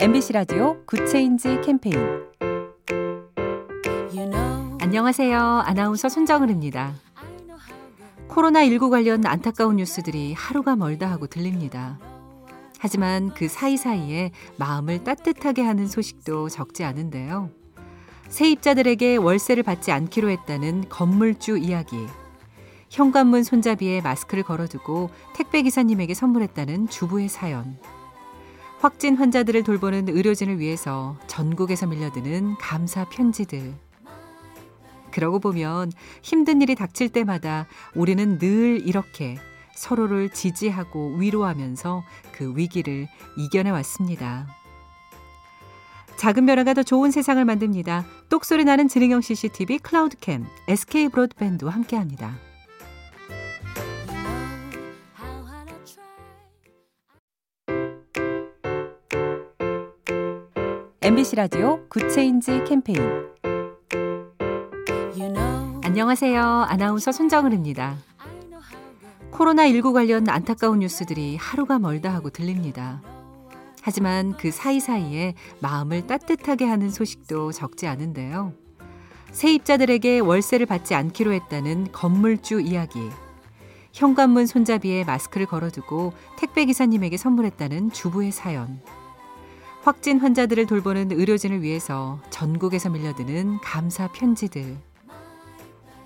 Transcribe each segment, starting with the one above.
MBC 라디오 good change 캠페인 안녕하세요. 아나운서 손정은입니다. 코로나19 관련 안타까운 뉴스들이 하루가 멀다 하고 들립니다. 하지만 그 사이사이에 마음을 따뜻하게 하는 소식도 적지 않은데요. 세입자들에게 월세를 받지 않기로 했다는 건물주 이야기. 현관문 손잡이에 마스크를 걸어두고 택배기사님에게 선물했다는 주부의 사연. 확진 환자들을 돌보는 의료진을 위해서 전국에서 밀려드는 감사 편지들. 그러고 보면 힘든 일이 닥칠 때마다 우리는 늘 이렇게 서로를 지지하고 위로하면서 그 위기를 이겨내 왔습니다. 작은 변화가 더 좋은 세상을 만듭니다. 똑소리 나는 지능형 CCTV 클라우드캠 SK 브로드밴드와 함께합니다. MBC 라디오 good change 캠페인 안녕하세요. 아나운서 손정은입니다. 코로나19 관련 안타까운 뉴스들이 하루가 멀다 하고 들립니다. 하지만 그 사이사이에 마음을 따뜻하게 하는 소식도 적지 않은데요. 세입자들에게 월세를 받지 않기로 했다는 건물주 이야기. 현관문 손잡이에 마스크를 걸어두고 택배기사님에게 선물했다는 주부의 사연. 확진 환자들을 돌보는 의료진을 위해서 전국에서 밀려드는 감사 편지들.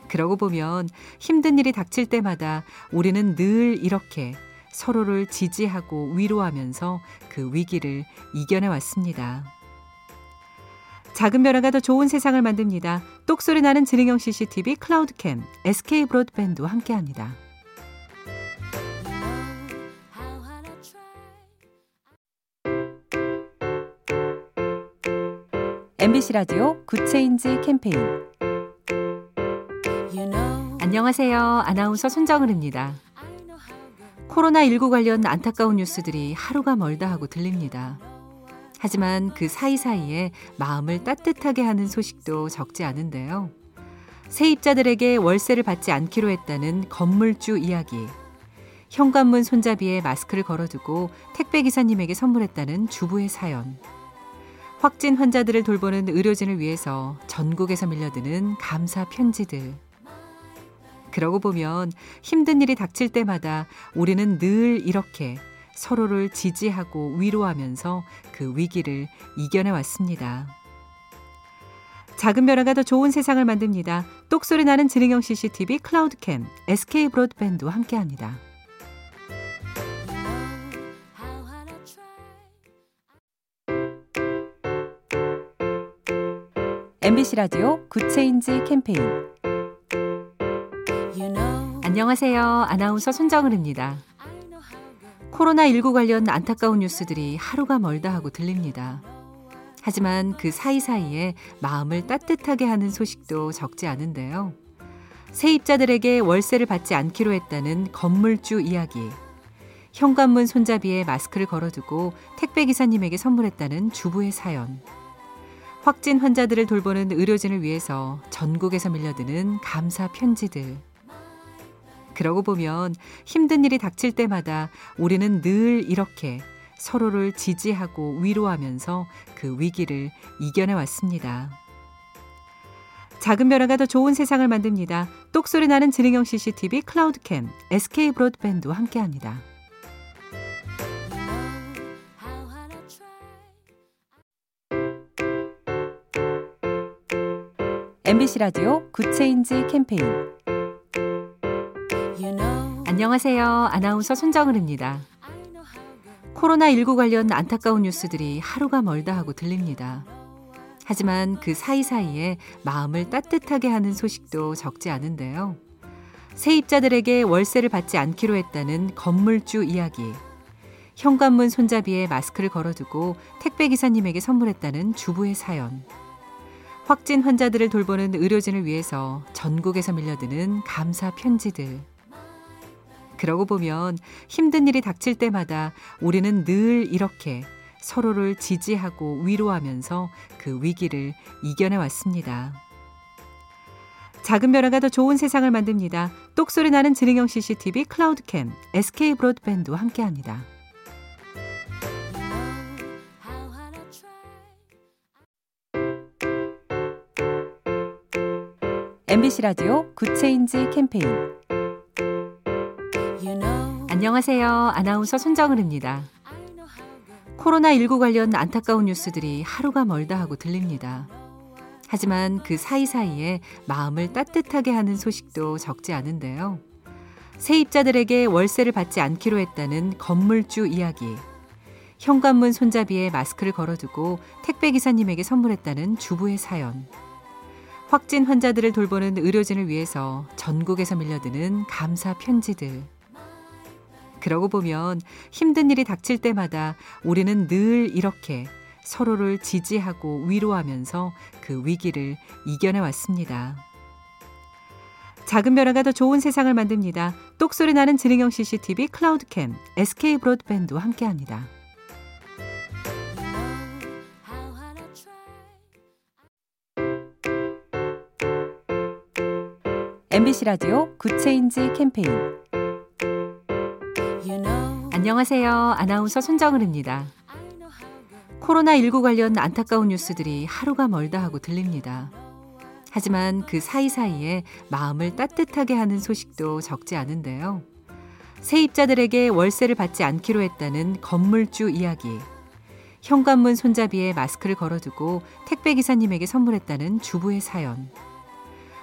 그러고 보면 힘든 일이 닥칠 때마다 우리는 늘 이렇게 서로를 지지하고 위로하면서 그 위기를 이겨내 왔습니다. 작은 변화가 더 좋은 세상을 만듭니다. 똑소리 나는 지능형 CCTV 클라우드캠 SK 브로드밴드와 함께합니다. MBC 라디오 good change 캠페인 안녕하세요. 아나운서 손정은입니다. 코로나19 관련 안타까운 뉴스들이 하루가 멀다 하고 들립니다. 하지만 그 사이사이에 마음을 따뜻하게 하는 소식도 적지 않은데요. 세입자들에게 월세를 받지 않기로 했다는 건물주 이야기. 현관문 손잡이에 마스크를 걸어두고 택배기사님에게 선물했다는 주부의 사연. 확진 환자들을 돌보는 의료진을 위해서 전국에서 밀려드는 감사 편지들. 그러고 보면 힘든 일이 닥칠 때마다 우리는 늘 이렇게 서로를 지지하고 위로하면서 그 위기를 이겨내 왔습니다. 작은 변화가 더 좋은 세상을 만듭니다. 똑소리 나는 지능형 CCTV 클라우드캠 SK 브로드밴드와 함께합니다. MBC 라디오 good change 캠페인 안녕하세요. 아나운서 손정은입니다. 코로나19 관련 안타까운 뉴스들이 하루가 멀다 하고 들립니다. 하지만 그 사이사이에 마음을 따뜻하게 하는 소식도 적지 않은데요. 세입자들에게 월세를 받지 않기로 했다는 건물주 이야기. 현관문 손잡이에 마스크를 걸어두고 택배기사님에게 선물했다는 주부의 사연. 확진 환자들을 돌보는 의료진을 위해서 전국에서 밀려드는 감사 편지들. 그러고 보면 힘든 일이 닥칠 때마다 우리는 늘 이렇게 서로를 지지하고 위로하면서 그 위기를 이겨내 왔습니다. 작은 변화가 더 좋은 세상을 만듭니다. 똑소리 나는 지능형 CCTV 클라우드캠 SK 브로드밴드와 함께합니다. MBC 라디오 good change 캠페인 안녕하세요. 아나운서 손정은입니다. 코로나19 관련 안타까운 뉴스들이 하루가 멀다 하고 들립니다. 하지만 그 사이사이에 마음을 따뜻하게 하는 소식도 적지 않은데요. 세입자들에게 월세를 받지 않기로 했다는 건물주 이야기. 현관문 손잡이에 마스크를 걸어두고 택배기사님에게 선물했다는 주부의 사연. 확진 환자들을 돌보는 의료진을 위해서 전국에서 밀려드는 감사 편지들. 그러고 보면 힘든 일이 닥칠 때마다 우리는 늘 이렇게 서로를 지지하고 위로하면서 그 위기를 이겨내 왔습니다. 작은 변화가 더 좋은 세상을 만듭니다. 똑소리 나는 지능형 CCTV 클라우드캠 SK 브로드밴드와 함께합니다. MBC 라디오 good change 캠페인 안녕하세요. 아나운서 손정은입니다. 코로나19 관련 안타까운 뉴스들이 하루가 멀다 하고 들립니다. 하지만 그 사이사이에 마음을 따뜻하게 하는 소식도 적지 않은데요. 세입자들에게 월세를 받지 않기로 했다는 건물주 이야기. 현관문 손잡이에 마스크를 걸어두고 택배기사님에게 선물했다는 주부의 사연. 확진 환자들을 돌보는 의료진을 위해서 전국에서 밀려드는 감사 편지들. 그러고 보면 힘든 일이 닥칠 때마다 우리는 늘 이렇게 서로를 지지하고 위로하면서 그 위기를 이겨내 왔습니다. 작은 변화가 더 좋은 세상을 만듭니다. 똑소리 나는 지능형 CCTV 클라우드캠 SK 브로드밴드와 함께합니다. MBC 라디오 good change 캠페인 안녕하세요. 아나운서 손정은입니다. 코로나19 관련 안타까운 뉴스들이 하루가 멀다 하고 들립니다. 하지만 그 사이사이에 마음을 따뜻하게 하는 소식도 적지 않은데요. 세입자들에게 월세를 받지 않기로 했다는 건물주 이야기. 현관문 손잡이에 마스크를 걸어두고 택배기사님에게 선물했다는 주부의 사연.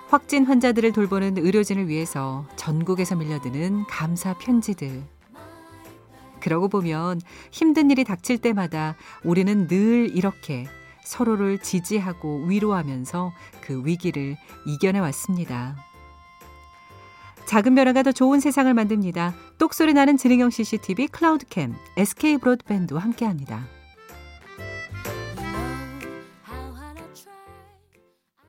확진 환자들을 돌보는 의료진을 위해서 전국에서 밀려드는 감사 편지들. 그러고 보면 힘든 일이 닥칠 때마다 우리는 늘 이렇게 서로를 지지하고 위로하면서 그 위기를 이겨내 왔습니다. 작은 변화가 더 좋은 세상을 만듭니다. 똑소리 나는 지능형 CCTV 클라우드캠 SK 브로드밴드와 함께합니다.